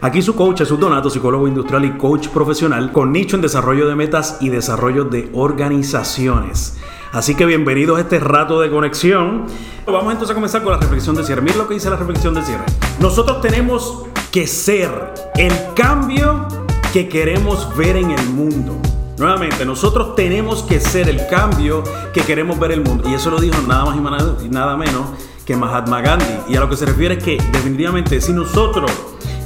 Aquí su coach es Donato, psicólogo industrial y coach profesional con nicho en desarrollo de metas y desarrollo de organizaciones. Así que bienvenidos a este rato de conexión. Vamos entonces a comenzar con la reflexión de cierre. Miren lo que dice la reflexión de cierre. Nosotros tenemos que ser el cambio que queremos ver en el mundo. Nuevamente, nosotros tenemos que ser el cambio que queremos ver en el mundo. Y eso lo dijo nada más y nada menos que Mahatma Gandhi. Y a lo que se refiere es que definitivamente si nosotros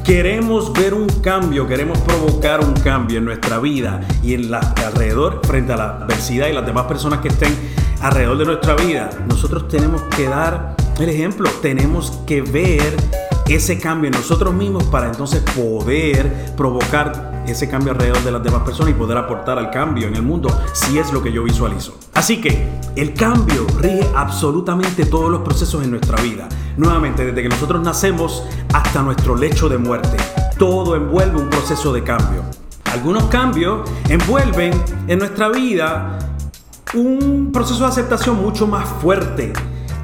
queremos ver un cambio, queremos provocar un cambio en nuestra vida y en la alrededor frente a la adversidad y las demás personas que estén alrededor de nuestra vida, nosotros tenemos que dar el ejemplo, tenemos que ver ese cambio en nosotros mismos para entonces poder provocar ese cambio alrededor de las demás personas y poder aportar al cambio en el mundo si es lo que yo visualizo. Así que el cambio rige absolutamente todos los procesos en nuestra vida. Nuevamente, desde que nosotros nacemos hasta nuestro lecho de muerte, todo envuelve un proceso de cambio. Algunos cambios envuelven en nuestra vida un proceso de aceptación mucho más fuerte.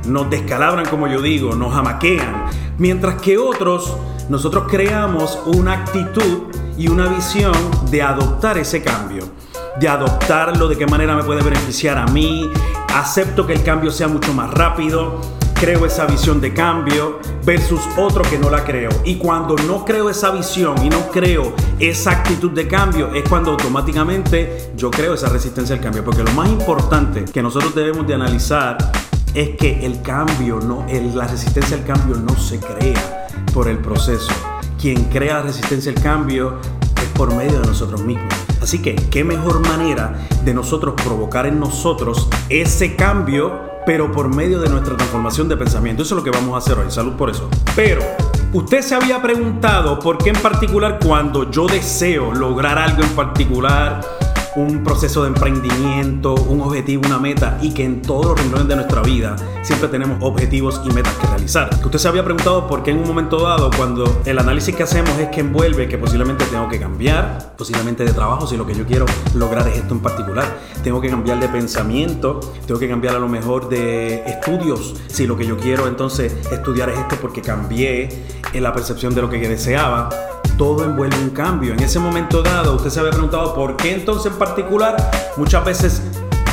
Nos descalabran, como yo digo, nos amaquean, Mientras que otros, nosotros creamos una actitud y una visión de adoptar ese cambio, de adoptarlo, de qué manera me puede beneficiar a mí, acepto que el cambio sea mucho más rápido, creo esa visión de cambio versus otro que no la creo. Y cuando no creo esa visión y no creo esa actitud de cambio, es cuando automáticamente yo creo esa resistencia al cambio. Porque lo más importante que nosotros debemos de analizar es que el cambio, no, la resistencia al cambio no se crea por el proceso. Quien crea resistencia al cambio es por medio de nosotros mismos. Así que, ¿qué mejor manera de nosotros provocar en nosotros ese cambio, pero por medio de nuestra transformación de pensamiento? Eso es lo que vamos a hacer hoy. Salud por eso. Pero, usted se había preguntado por qué en particular cuando yo deseo lograr algo en particular, un proceso de emprendimiento, un objetivo, una meta y que en todos los renglones de nuestra vida siempre tenemos objetivos y metas que realizar. Usted se había preguntado por qué en un momento dado, cuando el análisis que hacemos es que envuelve que posiblemente tengo que cambiar, posiblemente de trabajo, si lo que yo quiero lograr es esto en particular, tengo que cambiar de pensamiento, tengo que cambiar a lo mejor de estudios, si lo que yo quiero entonces estudiar es esto porque cambié en la percepción de lo que deseaba todo envuelve un cambio. En ese momento dado, usted se había preguntado por qué entonces en particular muchas veces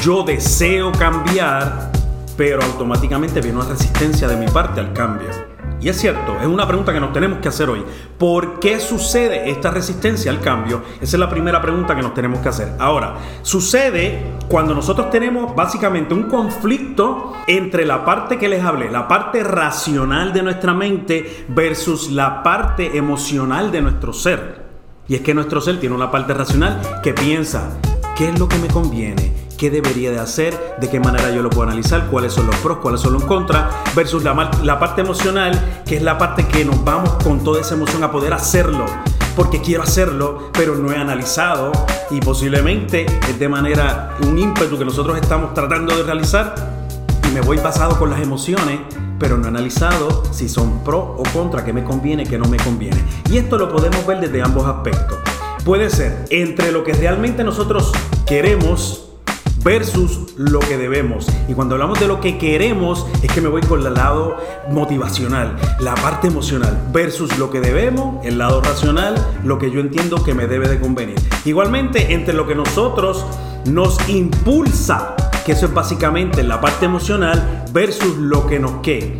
yo deseo cambiar, pero automáticamente viene una resistencia de mi parte al cambio. Y es cierto, es una pregunta que nos tenemos que hacer hoy. ¿Por qué sucede esta resistencia al cambio? Esa es la primera pregunta que nos tenemos que hacer. Ahora, sucede cuando nosotros tenemos básicamente un conflicto entre la parte que les hablé, la parte racional de nuestra mente versus la parte emocional de nuestro ser. Y es que nuestro ser tiene una parte racional que piensa, ¿qué es lo que me conviene? Qué debería de hacer, de qué manera yo lo puedo analizar, cuáles son los pros, cuáles son los contras, versus la, la parte emocional, que es la parte que nos vamos con toda esa emoción a poder hacerlo, porque quiero hacerlo, pero no he analizado y posiblemente es de manera un ímpetu que nosotros estamos tratando de realizar y me voy basado con las emociones, pero no he analizado si son pro o contra, qué me conviene, qué no me conviene. Y esto lo podemos ver desde ambos aspectos. Puede ser entre lo que realmente nosotros queremos versus lo que debemos. Y cuando hablamos de lo que queremos, es que me voy con el lado motivacional, la parte emocional, versus lo que debemos, el lado racional, lo que yo entiendo que me debe de convenir. Igualmente, entre lo que nosotros nos impulsa, que eso es básicamente la parte emocional, versus lo que nos que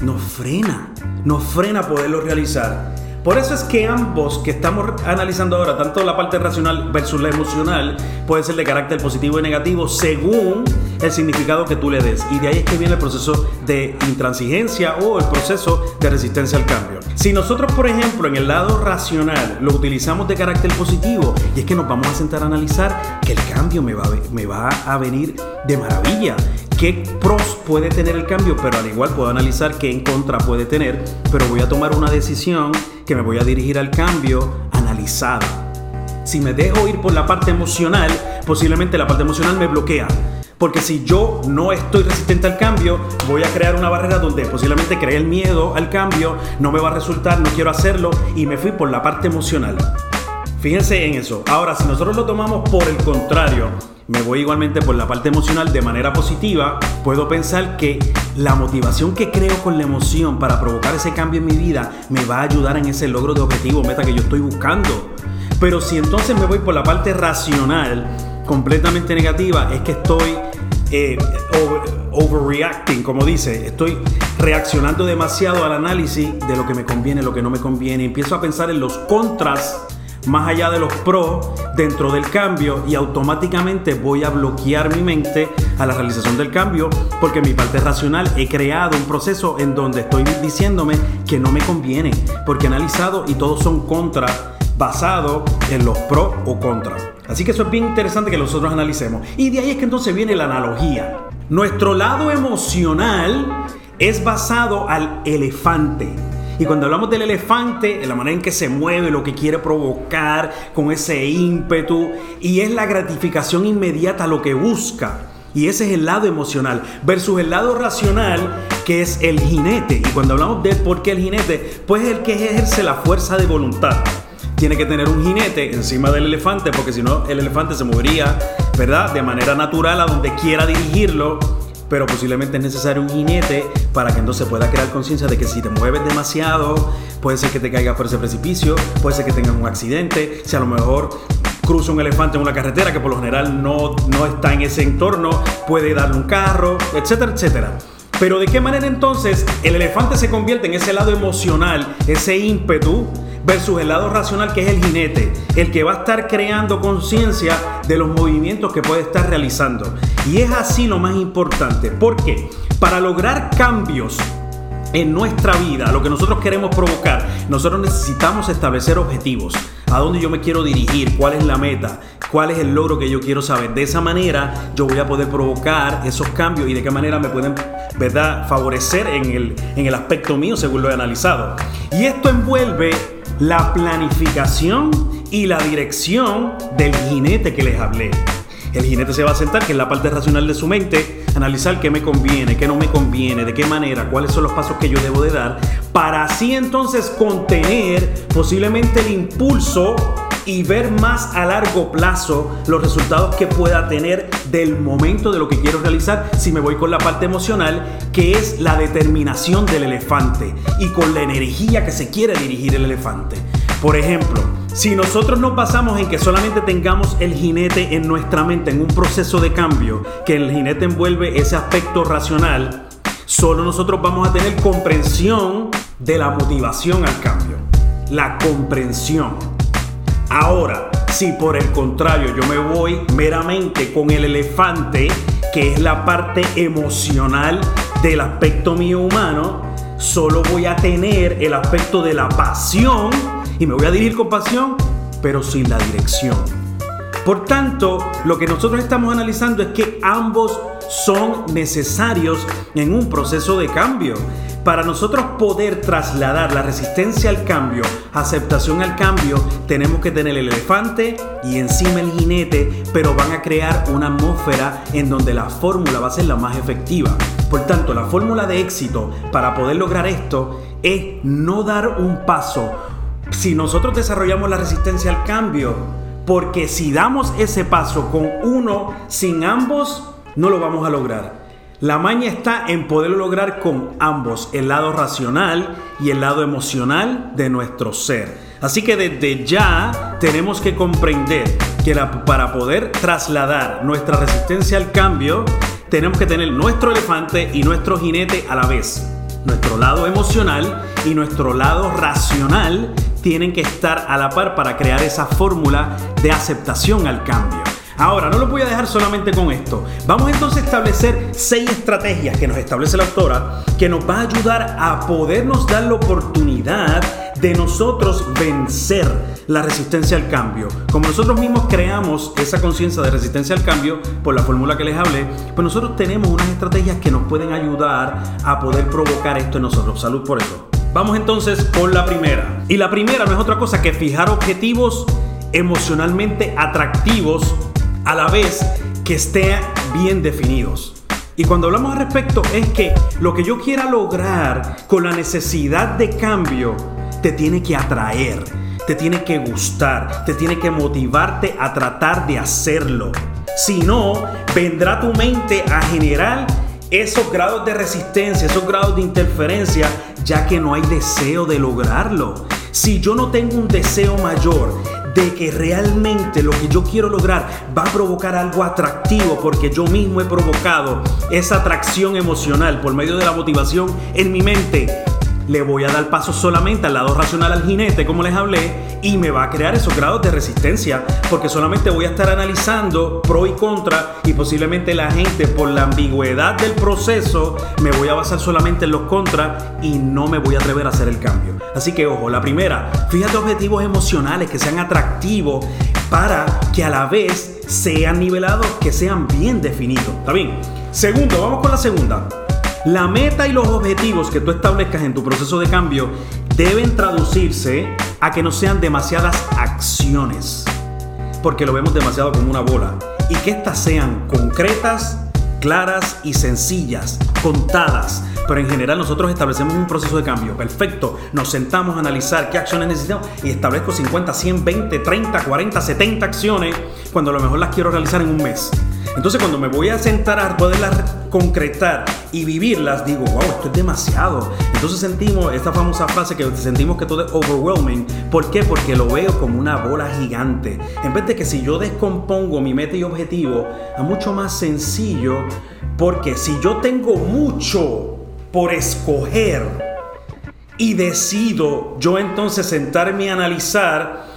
nos frena, nos frena poderlo realizar. Por eso es que ambos que estamos analizando ahora, tanto la parte racional versus la emocional, puede ser de carácter positivo y negativo según el significado que tú le des. Y de ahí es que viene el proceso de intransigencia o el proceso de resistencia al cambio. Si nosotros, por ejemplo, en el lado racional lo utilizamos de carácter positivo, y es que nos vamos a sentar a analizar que el cambio me va, me va a venir de maravilla qué pros puede tener el cambio, pero al igual puedo analizar qué en contra puede tener, pero voy a tomar una decisión que me voy a dirigir al cambio analizado. Si me dejo ir por la parte emocional, posiblemente la parte emocional me bloquea. Porque si yo no estoy resistente al cambio, voy a crear una barrera donde posiblemente creé el miedo al cambio, no me va a resultar, no quiero hacerlo y me fui por la parte emocional. Fíjense en eso. Ahora, si nosotros lo tomamos por el contrario, me voy igualmente por la parte emocional de manera positiva, puedo pensar que la motivación que creo con la emoción para provocar ese cambio en mi vida me va a ayudar en ese logro de objetivo, meta que yo estoy buscando. Pero si entonces me voy por la parte racional, completamente negativa, es que estoy eh, overreacting, como dice, estoy reaccionando demasiado al análisis de lo que me conviene, lo que no me conviene. Empiezo a pensar en los contras más allá de los pros dentro del cambio y automáticamente voy a bloquear mi mente a la realización del cambio porque mi parte racional he creado un proceso en donde estoy diciéndome que no me conviene porque he analizado y todos son contra basado en los pros o contra. Así que eso es bien interesante que nosotros analicemos. Y de ahí es que entonces viene la analogía. Nuestro lado emocional es basado al elefante. Y cuando hablamos del elefante, la manera en que se mueve, lo que quiere provocar con ese ímpetu, y es la gratificación inmediata lo que busca. Y ese es el lado emocional, versus el lado racional, que es el jinete. Y cuando hablamos de por qué el jinete, pues es el que ejerce la fuerza de voluntad. Tiene que tener un jinete encima del elefante, porque si no, el elefante se movería, ¿verdad? De manera natural a donde quiera dirigirlo pero posiblemente es necesario un jinete para que entonces pueda crear conciencia de que si te mueves demasiado, puede ser que te caigas por ese precipicio, puede ser que tengas un accidente, si a lo mejor cruza un elefante en una carretera que por lo general no, no está en ese entorno, puede darle un carro, etcétera, etcétera. Pero de qué manera entonces el elefante se convierte en ese lado emocional, ese ímpetu, versus el lado racional que es el jinete, el que va a estar creando conciencia de los movimientos que puede estar realizando. Y es así lo más importante, porque para lograr cambios en nuestra vida, lo que nosotros queremos provocar, nosotros necesitamos establecer objetivos. ¿A dónde yo me quiero dirigir? ¿Cuál es la meta? ¿Cuál es el logro que yo quiero saber? De esa manera yo voy a poder provocar esos cambios y de qué manera me pueden ¿verdad? favorecer en el, en el aspecto mío según lo he analizado. Y esto envuelve la planificación y la dirección del jinete que les hablé. El jinete se va a sentar, que es la parte racional de su mente, analizar qué me conviene, qué no me conviene, de qué manera, cuáles son los pasos que yo debo de dar, para así entonces contener posiblemente el impulso y ver más a largo plazo los resultados que pueda tener del momento de lo que quiero realizar si me voy con la parte emocional, que es la determinación del elefante y con la energía que se quiere dirigir el elefante. Por ejemplo, si nosotros nos basamos en que solamente tengamos el jinete en nuestra mente, en un proceso de cambio, que el jinete envuelve ese aspecto racional, solo nosotros vamos a tener comprensión de la motivación al cambio. La comprensión. Ahora, si por el contrario yo me voy meramente con el elefante, que es la parte emocional del aspecto mío humano, solo voy a tener el aspecto de la pasión y me voy a dirigir con pasión, pero sin la dirección. Por tanto, lo que nosotros estamos analizando es que ambos son necesarios en un proceso de cambio. Para nosotros poder trasladar la resistencia al cambio, aceptación al cambio, tenemos que tener el elefante y encima el jinete, pero van a crear una atmósfera en donde la fórmula va a ser la más efectiva. Por tanto, la fórmula de éxito para poder lograr esto es no dar un paso. Si nosotros desarrollamos la resistencia al cambio, porque si damos ese paso con uno sin ambos, no lo vamos a lograr. La maña está en poder lograr con ambos, el lado racional y el lado emocional de nuestro ser. Así que desde ya tenemos que comprender que para poder trasladar nuestra resistencia al cambio, tenemos que tener nuestro elefante y nuestro jinete a la vez. Nuestro lado emocional y nuestro lado racional tienen que estar a la par para crear esa fórmula de aceptación al cambio. Ahora, no lo voy a dejar solamente con esto. Vamos entonces a establecer seis estrategias que nos establece la autora que nos va a ayudar a podernos dar la oportunidad de nosotros vencer la resistencia al cambio. Como nosotros mismos creamos esa conciencia de resistencia al cambio por la fórmula que les hablé, pues nosotros tenemos unas estrategias que nos pueden ayudar a poder provocar esto en nosotros. Salud por eso. Vamos entonces con la primera. Y la primera no es otra cosa que fijar objetivos emocionalmente atractivos a la vez que estén bien definidos. Y cuando hablamos al respecto es que lo que yo quiera lograr con la necesidad de cambio te tiene que atraer te tiene que gustar, te tiene que motivarte a tratar de hacerlo. Si no, vendrá tu mente a generar esos grados de resistencia, esos grados de interferencia, ya que no hay deseo de lograrlo. Si yo no tengo un deseo mayor de que realmente lo que yo quiero lograr va a provocar algo atractivo porque yo mismo he provocado esa atracción emocional por medio de la motivación en mi mente, le voy a dar paso solamente al lado racional al jinete, como les hablé, y me va a crear esos grados de resistencia, porque solamente voy a estar analizando pro y contra, y posiblemente la gente, por la ambigüedad del proceso, me voy a basar solamente en los contras y no me voy a atrever a hacer el cambio. Así que ojo, la primera, fíjate objetivos emocionales que sean atractivos para que a la vez sean nivelados, que sean bien definidos. ¿Está bien? Segundo, vamos con la segunda. La meta y los objetivos que tú establezcas en tu proceso de cambio deben traducirse a que no sean demasiadas acciones, porque lo vemos demasiado como una bola, y que éstas sean concretas, claras y sencillas, contadas. Pero en general nosotros establecemos un proceso de cambio. Perfecto. Nos sentamos a analizar qué acciones necesitamos y establezco 50, 100, 20, 30, 40, 70 acciones cuando a lo mejor las quiero realizar en un mes. Entonces cuando me voy a sentar a poderlas concretar y vivirlas, digo, wow, esto es demasiado. Entonces sentimos esta famosa frase que sentimos que todo es overwhelming. ¿Por qué? Porque lo veo como una bola gigante. En vez de que si yo descompongo mi meta y objetivo a mucho más sencillo, porque si yo tengo mucho por escoger y decido yo entonces sentarme a analizar,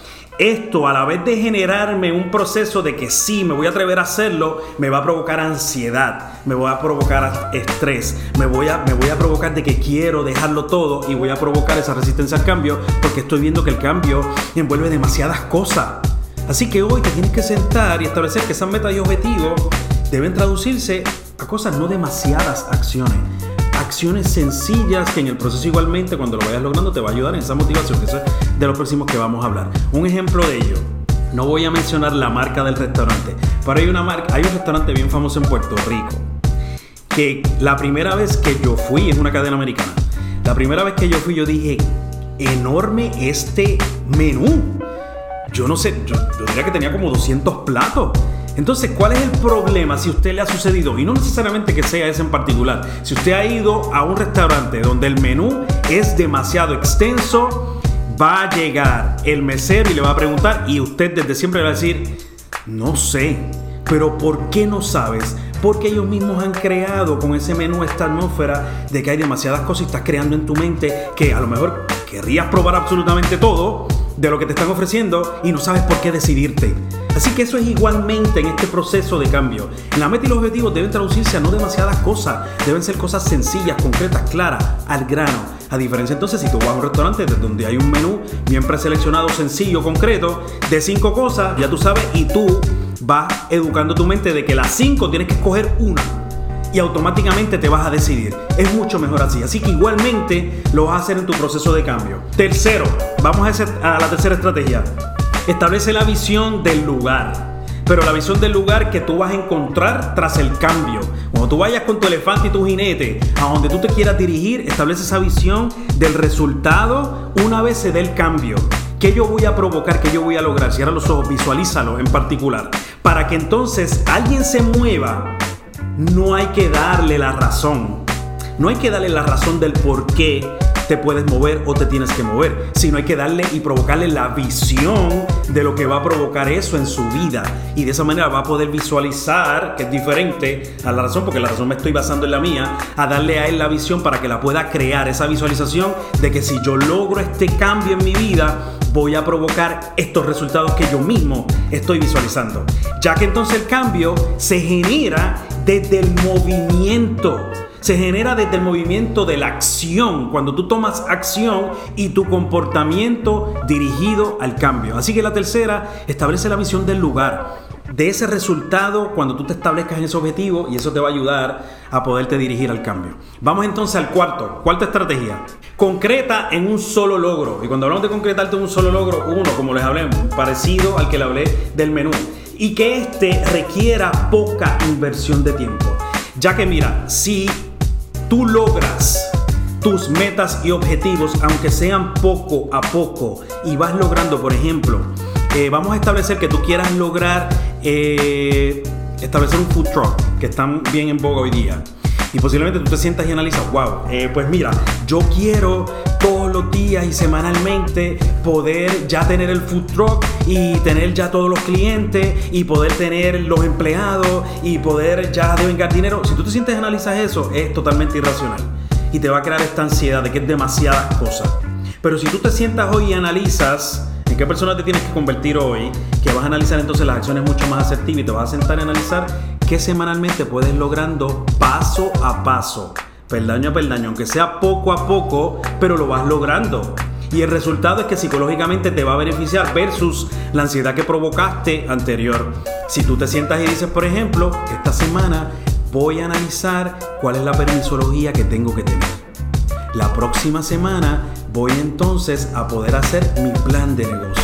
esto, a la vez de generarme un proceso de que sí, me voy a atrever a hacerlo, me va a provocar ansiedad, me va a provocar estrés, me voy a, me voy a provocar de que quiero dejarlo todo y voy a provocar esa resistencia al cambio porque estoy viendo que el cambio envuelve demasiadas cosas. Así que hoy te tienes que sentar y establecer que esas metas y objetivos deben traducirse a cosas, no demasiadas acciones acciones sencillas que en el proceso igualmente cuando lo vayas logrando te va a ayudar en esa motivación, que eso es de los próximos que vamos a hablar. Un ejemplo de ello, no voy a mencionar la marca del restaurante, pero hay una marca, hay un restaurante bien famoso en Puerto Rico que la primera vez que yo fui es una cadena americana. La primera vez que yo fui yo dije, enorme este menú. Yo no sé, yo, diría que tenía como 200 platos. Entonces, ¿cuál es el problema si usted le ha sucedido? Y no necesariamente que sea ese en particular. Si usted ha ido a un restaurante donde el menú es demasiado extenso, va a llegar el mesero y le va a preguntar y usted desde siempre va a decir, no sé, pero ¿por qué no sabes? Porque ellos mismos han creado con ese menú esta atmósfera de que hay demasiadas cosas y estás creando en tu mente que a lo mejor querrías probar absolutamente todo de lo que te están ofreciendo y no sabes por qué decidirte. Así que eso es igualmente en este proceso de cambio. La meta y los objetivos deben traducirse a no demasiadas cosas, deben ser cosas sencillas, concretas, claras, al grano. A diferencia entonces si tú vas a un restaurante donde hay un menú bien preseleccionado, sencillo, concreto, de cinco cosas, ya tú sabes, y tú vas educando tu mente de que las cinco tienes que escoger una y automáticamente te vas a decidir. Es mucho mejor así. Así que igualmente lo vas a hacer en tu proceso de cambio. Tercero, vamos a, a la tercera estrategia. Establece la visión del lugar. Pero la visión del lugar que tú vas a encontrar tras el cambio. Cuando tú vayas con tu elefante y tu jinete a donde tú te quieras dirigir, establece esa visión del resultado una vez se dé el cambio. ¿Qué yo voy a provocar? ¿Qué yo voy a lograr? Cierra los ojos, visualízalo en particular. Para que entonces alguien se mueva, no hay que darle la razón. No hay que darle la razón del por qué te puedes mover o te tienes que mover, sino hay que darle y provocarle la visión de lo que va a provocar eso en su vida. Y de esa manera va a poder visualizar, que es diferente a la razón, porque la razón me estoy basando en la mía, a darle a él la visión para que la pueda crear, esa visualización de que si yo logro este cambio en mi vida, voy a provocar estos resultados que yo mismo estoy visualizando. Ya que entonces el cambio se genera desde el movimiento se genera desde el movimiento de la acción, cuando tú tomas acción y tu comportamiento dirigido al cambio. Así que la tercera establece la visión del lugar, de ese resultado cuando tú te establezcas en ese objetivo y eso te va a ayudar a poderte dirigir al cambio. Vamos entonces al cuarto, cuarta estrategia. Concreta en un solo logro. Y cuando hablamos de concretarte en un solo logro, uno, como les hablé, parecido al que le hablé del menú. Y que este requiera poca inversión de tiempo. Ya que mira, si tú logras tus metas y objetivos, aunque sean poco a poco, y vas logrando, por ejemplo, eh, vamos a establecer que tú quieras lograr eh, establecer un food truck, que están bien en boga hoy día. Y posiblemente tú te sientas y analizas, wow, eh, pues mira, yo quiero todos los días y semanalmente poder ya tener el food truck y tener ya todos los clientes y poder tener los empleados y poder ya devengar dinero. Si tú te sientes y analizas eso, es totalmente irracional y te va a crear esta ansiedad de que es demasiadas cosas. Pero si tú te sientas hoy y analizas en qué persona te tienes que convertir hoy, que vas a analizar entonces las acciones mucho más asertivas y te vas a sentar y analizar semanalmente puedes logrando paso a paso, peldaño a peldaño, aunque sea poco a poco, pero lo vas logrando. Y el resultado es que psicológicamente te va a beneficiar versus la ansiedad que provocaste anterior. Si tú te sientas y dices, por ejemplo, esta semana voy a analizar cuál es la permisología que tengo que tener. La próxima semana voy entonces a poder hacer mi plan de negocio.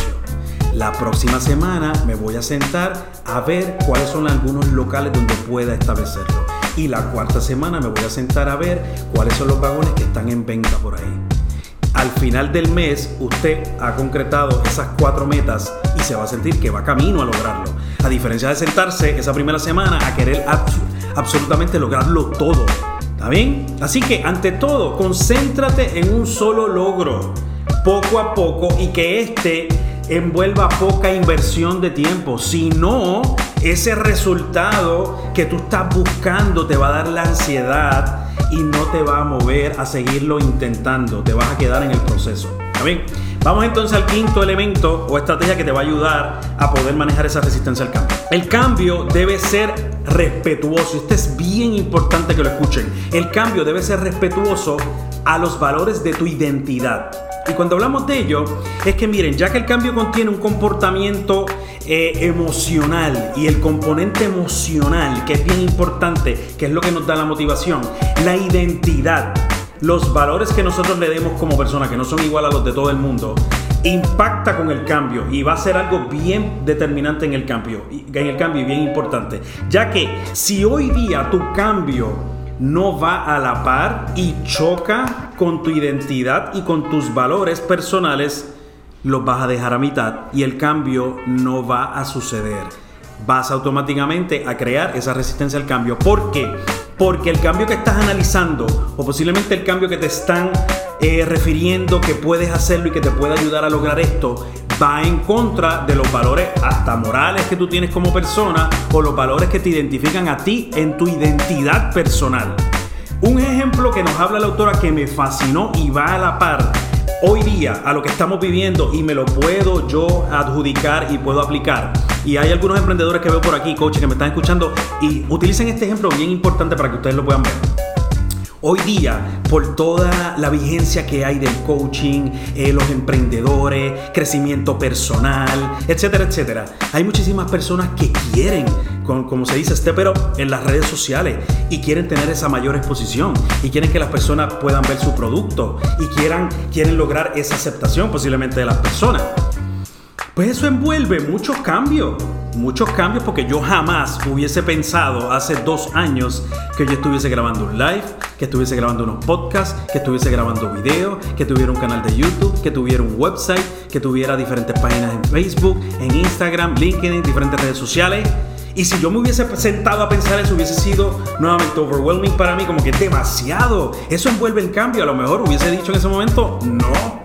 La próxima semana me voy a sentar a ver cuáles son algunos locales donde pueda establecerlo. Y la cuarta semana me voy a sentar a ver cuáles son los vagones que están en venta por ahí. Al final del mes usted ha concretado esas cuatro metas y se va a sentir que va camino a lograrlo. A diferencia de sentarse esa primera semana a querer absolutamente lograrlo todo. ¿Está bien? Así que ante todo, concéntrate en un solo logro, poco a poco, y que este envuelva poca inversión de tiempo. Si no, ese resultado que tú estás buscando te va a dar la ansiedad y no te va a mover a seguirlo intentando. Te vas a quedar en el proceso. Vamos entonces al quinto elemento o estrategia que te va a ayudar a poder manejar esa resistencia al cambio. El cambio debe ser respetuoso. Este es bien importante que lo escuchen. El cambio debe ser respetuoso a los valores de tu identidad. Y cuando hablamos de ello, es que miren, ya que el cambio contiene un comportamiento eh, emocional y el componente emocional, que es bien importante, que es lo que nos da la motivación, la identidad los valores que nosotros le demos como personas, que no son igual a los de todo el mundo, impacta con el cambio y va a ser algo bien determinante en el cambio, en el cambio y bien importante. Ya que si hoy día tu cambio no va a la par y choca con tu identidad y con tus valores personales, los vas a dejar a mitad y el cambio no va a suceder. Vas automáticamente a crear esa resistencia al cambio. ¿Por qué? porque el cambio que estás analizando o posiblemente el cambio que te están eh, refiriendo que puedes hacerlo y que te puede ayudar a lograr esto va en contra de los valores hasta morales que tú tienes como persona o los valores que te identifican a ti en tu identidad personal. Un ejemplo que nos habla la autora que me fascinó y va a la par hoy día a lo que estamos viviendo y me lo puedo yo adjudicar y puedo aplicar. Y hay algunos emprendedores que veo por aquí, coaches, que me están escuchando y utilicen este ejemplo bien importante para que ustedes lo puedan ver. Hoy día, por toda la vigencia que hay del coaching, eh, los emprendedores, crecimiento personal, etcétera, etcétera, hay muchísimas personas que quieren, como se dice, este pero en las redes sociales y quieren tener esa mayor exposición y quieren que las personas puedan ver su producto y quieran, quieren lograr esa aceptación posiblemente de las personas. Pues eso envuelve muchos cambios, muchos cambios porque yo jamás hubiese pensado hace dos años que yo estuviese grabando un live, que estuviese grabando unos podcasts, que estuviese grabando videos, que tuviera un canal de YouTube, que tuviera un website, que tuviera diferentes páginas en Facebook, en Instagram, LinkedIn, diferentes redes sociales. Y si yo me hubiese sentado a pensar eso, hubiese sido nuevamente overwhelming para mí, como que demasiado. Eso envuelve el cambio. A lo mejor hubiese dicho en ese momento, no,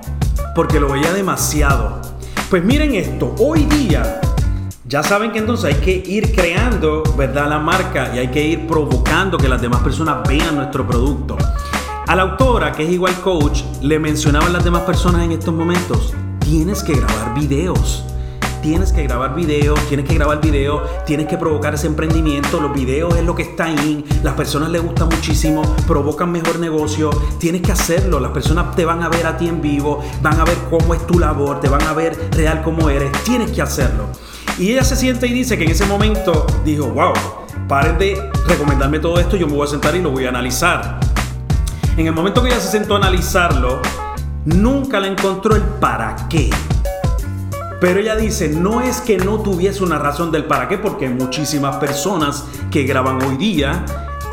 porque lo veía demasiado. Pues miren esto, hoy día ya saben que entonces hay que ir creando, ¿verdad? La marca y hay que ir provocando que las demás personas vean nuestro producto. A la autora, que es igual coach, le mencionaban las demás personas en estos momentos, tienes que grabar videos tienes que grabar videos, tienes que grabar videos, tienes que provocar ese emprendimiento. Los videos es lo que está ahí, las personas les gusta muchísimo, provocan mejor negocio. Tienes que hacerlo, las personas te van a ver a ti en vivo, van a ver cómo es tu labor, te van a ver real cómo eres. Tienes que hacerlo. Y ella se siente y dice que en ese momento dijo, wow, paren de recomendarme todo esto, yo me voy a sentar y lo voy a analizar. En el momento que ella se sentó a analizarlo, nunca le encontró el para qué. Pero ella dice, no es que no tuviese una razón del para qué, porque hay muchísimas personas que graban hoy día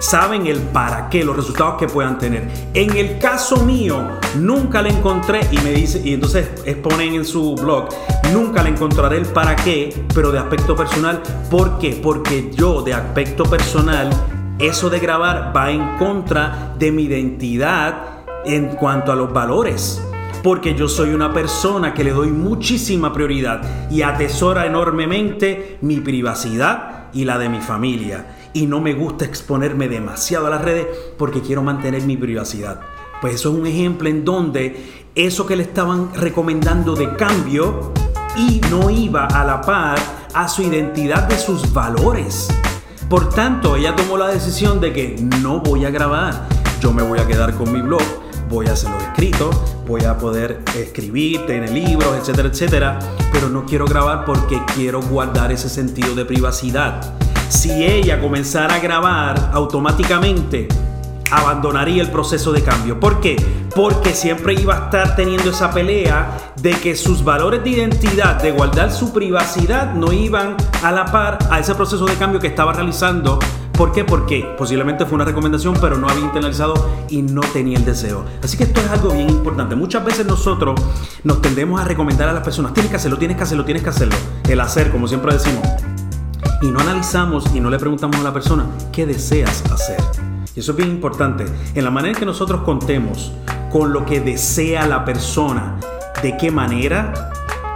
saben el para qué, los resultados que puedan tener. En el caso mío, nunca le encontré, y me dice, y entonces exponen en su blog, nunca le encontraré el para qué, pero de aspecto personal. ¿Por qué? Porque yo de aspecto personal, eso de grabar va en contra de mi identidad en cuanto a los valores porque yo soy una persona que le doy muchísima prioridad y atesora enormemente mi privacidad y la de mi familia. Y no me gusta exponerme demasiado a las redes porque quiero mantener mi privacidad. Pues eso es un ejemplo en donde eso que le estaban recomendando de cambio y no iba a la par a su identidad de sus valores. Por tanto, ella tomó la decisión de que no voy a grabar, yo me voy a quedar con mi blog voy a hacerlo escrito, voy a poder escribir, tener libros, etcétera, etcétera, pero no quiero grabar porque quiero guardar ese sentido de privacidad. Si ella comenzara a grabar automáticamente, abandonaría el proceso de cambio. ¿Por qué? Porque siempre iba a estar teniendo esa pelea de que sus valores de identidad, de guardar su privacidad, no iban a la par a ese proceso de cambio que estaba realizando ¿Por qué? Porque posiblemente fue una recomendación, pero no había internalizado y no tenía el deseo. Así que esto es algo bien importante. Muchas veces nosotros nos tendemos a recomendar a las personas, tienes que hacerlo, tienes que hacerlo, tienes que hacerlo. El hacer, como siempre decimos. Y no analizamos y no le preguntamos a la persona, ¿qué deseas hacer? Y eso es bien importante. En la manera en que nosotros contemos con lo que desea la persona, de qué manera,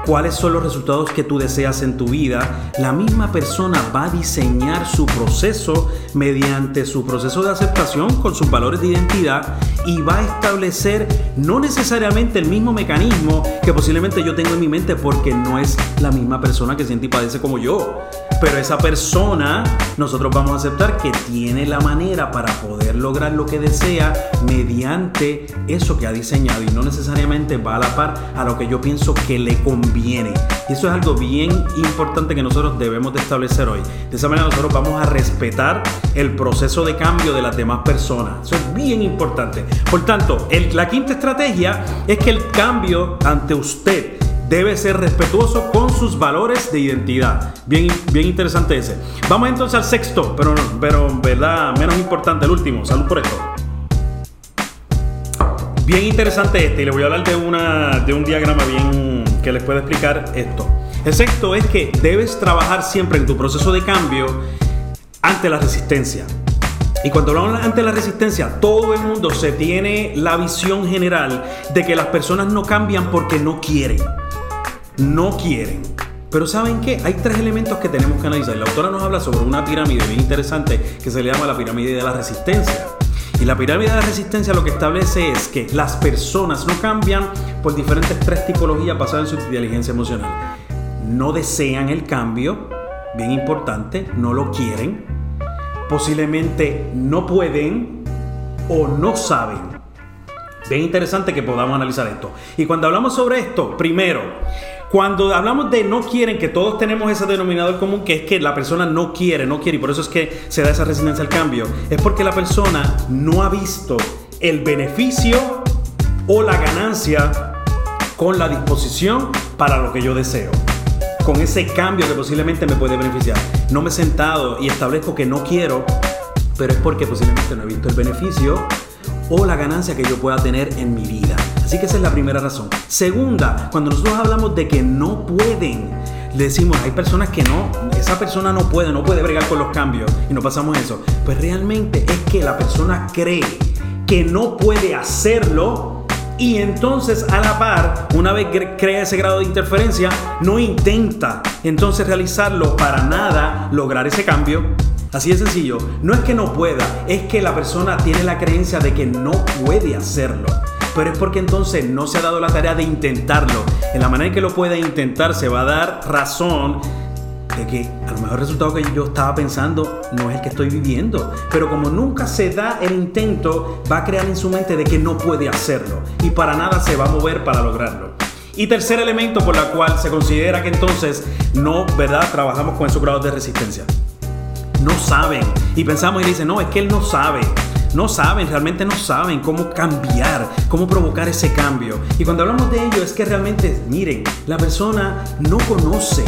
cuáles son los resultados que tú deseas en tu vida, la misma persona va a diseñar su proceso mediante su proceso de aceptación con sus valores de identidad y va a establecer no necesariamente el mismo mecanismo que posiblemente yo tengo en mi mente porque no es la misma persona que siente y padece como yo. Pero esa persona, nosotros vamos a aceptar que tiene la manera para poder lograr lo que desea mediante eso que ha diseñado y no necesariamente va a la par a lo que yo pienso que le conviene. Y eso es algo bien importante que nosotros debemos de establecer hoy. De esa manera nosotros vamos a respetar el proceso de cambio de las demás personas. Eso es bien importante. Por tanto, la quinta estrategia es que el cambio ante usted debe ser respetuoso con sus valores de identidad. Bien, bien interesante ese. Vamos entonces al sexto, pero, pero verdad, menos importante, el último. Salud por esto. Bien interesante este, y le voy a hablar de, una, de un diagrama bien que les puede explicar esto. El sexto es que debes trabajar siempre en tu proceso de cambio ante la resistencia. Y cuando hablamos ante la resistencia, todo el mundo se tiene la visión general de que las personas no cambian porque no quieren no quieren. Pero ¿saben qué? Hay tres elementos que tenemos que analizar. La autora nos habla sobre una pirámide bien interesante que se le llama la pirámide de la resistencia. Y la pirámide de resistencia lo que establece es que las personas no cambian por diferentes tres tipologías basadas en su inteligencia emocional. No desean el cambio, bien importante, no lo quieren, posiblemente no pueden o no saben. Bien interesante que podamos analizar esto. Y cuando hablamos sobre esto, primero, cuando hablamos de no quieren, que todos tenemos ese denominador común, que es que la persona no quiere, no quiere, y por eso es que se da esa resistencia al cambio, es porque la persona no ha visto el beneficio o la ganancia con la disposición para lo que yo deseo con ese cambio que posiblemente me puede beneficiar. No me he sentado y establezco que no quiero, pero es porque posiblemente no he visto el beneficio o la ganancia que yo pueda tener en mi vida. Así que esa es la primera razón. Segunda, cuando nosotros hablamos de que no pueden, le decimos, hay personas que no, esa persona no puede, no puede bregar con los cambios y no pasamos eso. Pues realmente es que la persona cree que no puede hacerlo y entonces a la par, una vez crea ese grado de interferencia, no intenta entonces realizarlo para nada, lograr ese cambio Así de sencillo. No es que no pueda, es que la persona tiene la creencia de que no puede hacerlo. Pero es porque entonces no se ha dado la tarea de intentarlo. En la manera en que lo pueda intentar se va a dar razón de que a lo mejor el resultado que yo estaba pensando no es el que estoy viviendo. Pero como nunca se da el intento, va a crear en su mente de que no puede hacerlo. Y para nada se va a mover para lograrlo. Y tercer elemento por la cual se considera que entonces no, ¿verdad? Trabajamos con esos grados de resistencia no saben. Y pensamos y dicen, no, es que él no sabe. No saben, realmente no saben cómo cambiar, cómo provocar ese cambio. Y cuando hablamos de ello es que realmente, miren, la persona no conoce,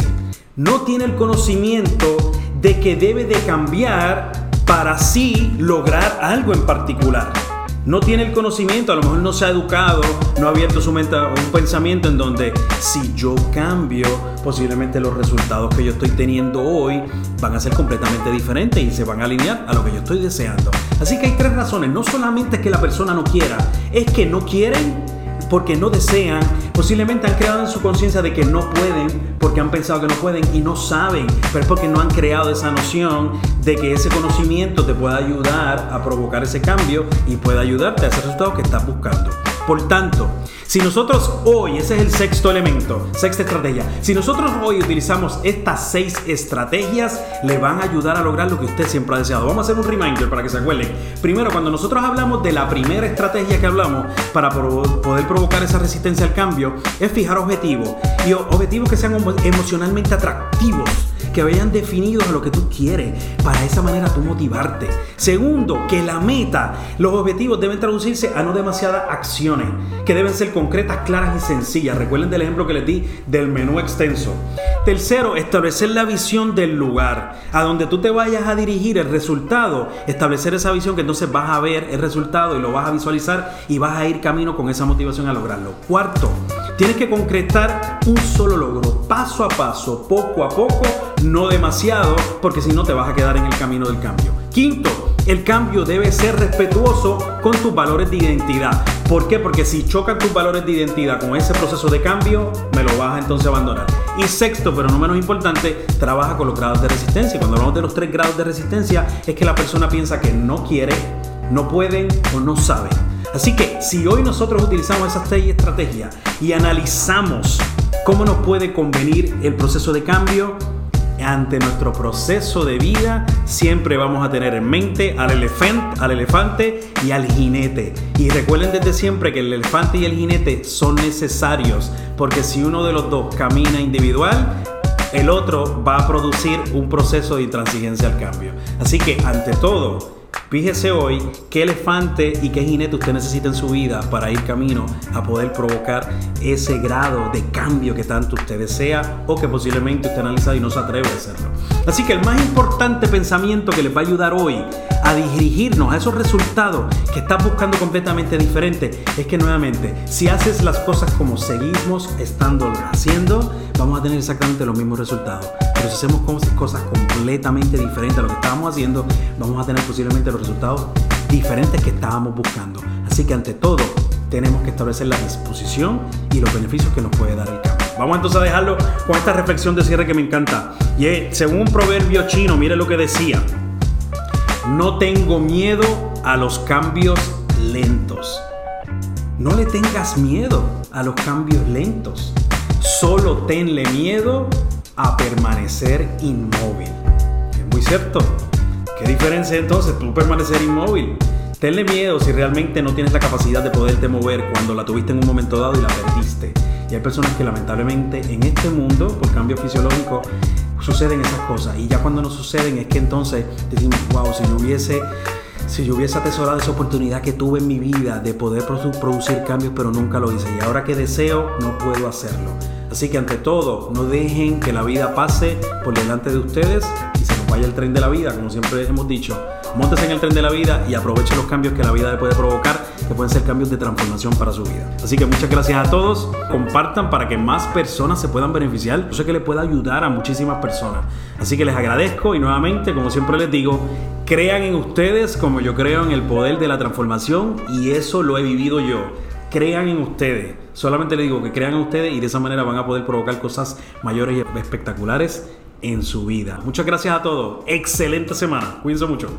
no tiene el conocimiento de que debe de cambiar para así lograr algo en particular no tiene el conocimiento, a lo mejor no se ha educado, no ha abierto su mente a un pensamiento en donde si yo cambio, posiblemente los resultados que yo estoy teniendo hoy van a ser completamente diferentes y se van a alinear a lo que yo estoy deseando. Así que hay tres razones, no solamente es que la persona no quiera, es que no quieren porque no desean, posiblemente han creado en su conciencia de que no pueden, porque han pensado que no pueden y no saben, pero es porque no han creado esa noción de que ese conocimiento te pueda ayudar a provocar ese cambio y pueda ayudarte a ese resultado que estás buscando. Por tanto, si nosotros hoy, ese es el sexto elemento, sexta estrategia, si nosotros hoy utilizamos estas seis estrategias, le van a ayudar a lograr lo que usted siempre ha deseado. Vamos a hacer un reminder para que se acuerden. Primero, cuando nosotros hablamos de la primera estrategia que hablamos para poder provocar esa resistencia al cambio, es fijar objetivos y objetivos que sean emocionalmente atractivos que vayan definidos a lo que tú quieres, para esa manera tú motivarte. Segundo, que la meta, los objetivos deben traducirse a no demasiadas acciones, que deben ser concretas, claras y sencillas. Recuerden del ejemplo que les di del menú extenso. Tercero, establecer la visión del lugar, a donde tú te vayas a dirigir el resultado, establecer esa visión que entonces vas a ver el resultado y lo vas a visualizar y vas a ir camino con esa motivación a lograrlo. Cuarto, tienes que concretar un solo logro, paso a paso, poco a poco, no demasiado, porque si no te vas a quedar en el camino del cambio. Quinto, el cambio debe ser respetuoso con tus valores de identidad. ¿Por qué? Porque si chocan tus valores de identidad con ese proceso de cambio, me lo vas a entonces abandonar. Y sexto, pero no menos importante, trabaja con los grados de resistencia. Cuando hablamos de los tres grados de resistencia, es que la persona piensa que no quiere, no pueden o no saben. Así que si hoy nosotros utilizamos esas seis estrategias y analizamos cómo nos puede convenir el proceso de cambio, ante nuestro proceso de vida siempre vamos a tener en mente al elefante, al elefante y al jinete. Y recuerden desde siempre que el elefante y el jinete son necesarios porque si uno de los dos camina individual, el otro va a producir un proceso de intransigencia al cambio. Así que ante todo, Fíjese hoy qué elefante y qué jinete usted necesita en su vida para ir camino a poder provocar ese grado de cambio que tanto usted desea o que posiblemente usted analiza y no se atreve a hacerlo. Así que el más importante pensamiento que les va a ayudar hoy a dirigirnos a esos resultados que estás buscando completamente diferente es que nuevamente, si haces las cosas como seguimos estando haciendo, vamos a tener exactamente los mismos resultados. Si hacemos cosas completamente diferentes a lo que estábamos haciendo, vamos a tener posiblemente los resultados diferentes que estábamos buscando. Así que ante todo, tenemos que establecer la disposición y los beneficios que nos puede dar el cambio. Vamos entonces a dejarlo con esta reflexión de cierre que me encanta. Y es, según un proverbio chino, mire lo que decía. No tengo miedo a los cambios lentos. No le tengas miedo a los cambios lentos. Solo tenle miedo a permanecer inmóvil. Es muy cierto. ¿Qué diferencia entonces tú permanecer inmóvil? Tenle miedo si realmente no tienes la capacidad de poderte mover cuando la tuviste en un momento dado y la perdiste. Y hay personas que lamentablemente en este mundo, por cambio fisiológico, suceden esas cosas. Y ya cuando no suceden es que entonces decimos, wow, si yo hubiese si yo hubiese atesorado esa oportunidad que tuve en mi vida de poder producir cambios, pero nunca lo hice. Y ahora que deseo, no puedo hacerlo. Así que ante todo, no dejen que la vida pase por delante de ustedes y se nos vaya el tren de la vida, como siempre hemos dicho. Montes en el tren de la vida y aprovechen los cambios que la vida le puede provocar, que pueden ser cambios de transformación para su vida. Así que muchas gracias a todos. Compartan para que más personas se puedan beneficiar. Yo sé que les puede ayudar a muchísimas personas. Así que les agradezco y nuevamente, como siempre les digo, crean en ustedes como yo creo en el poder de la transformación y eso lo he vivido yo crean en ustedes. Solamente les digo que crean en ustedes y de esa manera van a poder provocar cosas mayores y espectaculares en su vida. Muchas gracias a todos. Excelente semana. Cuídense mucho.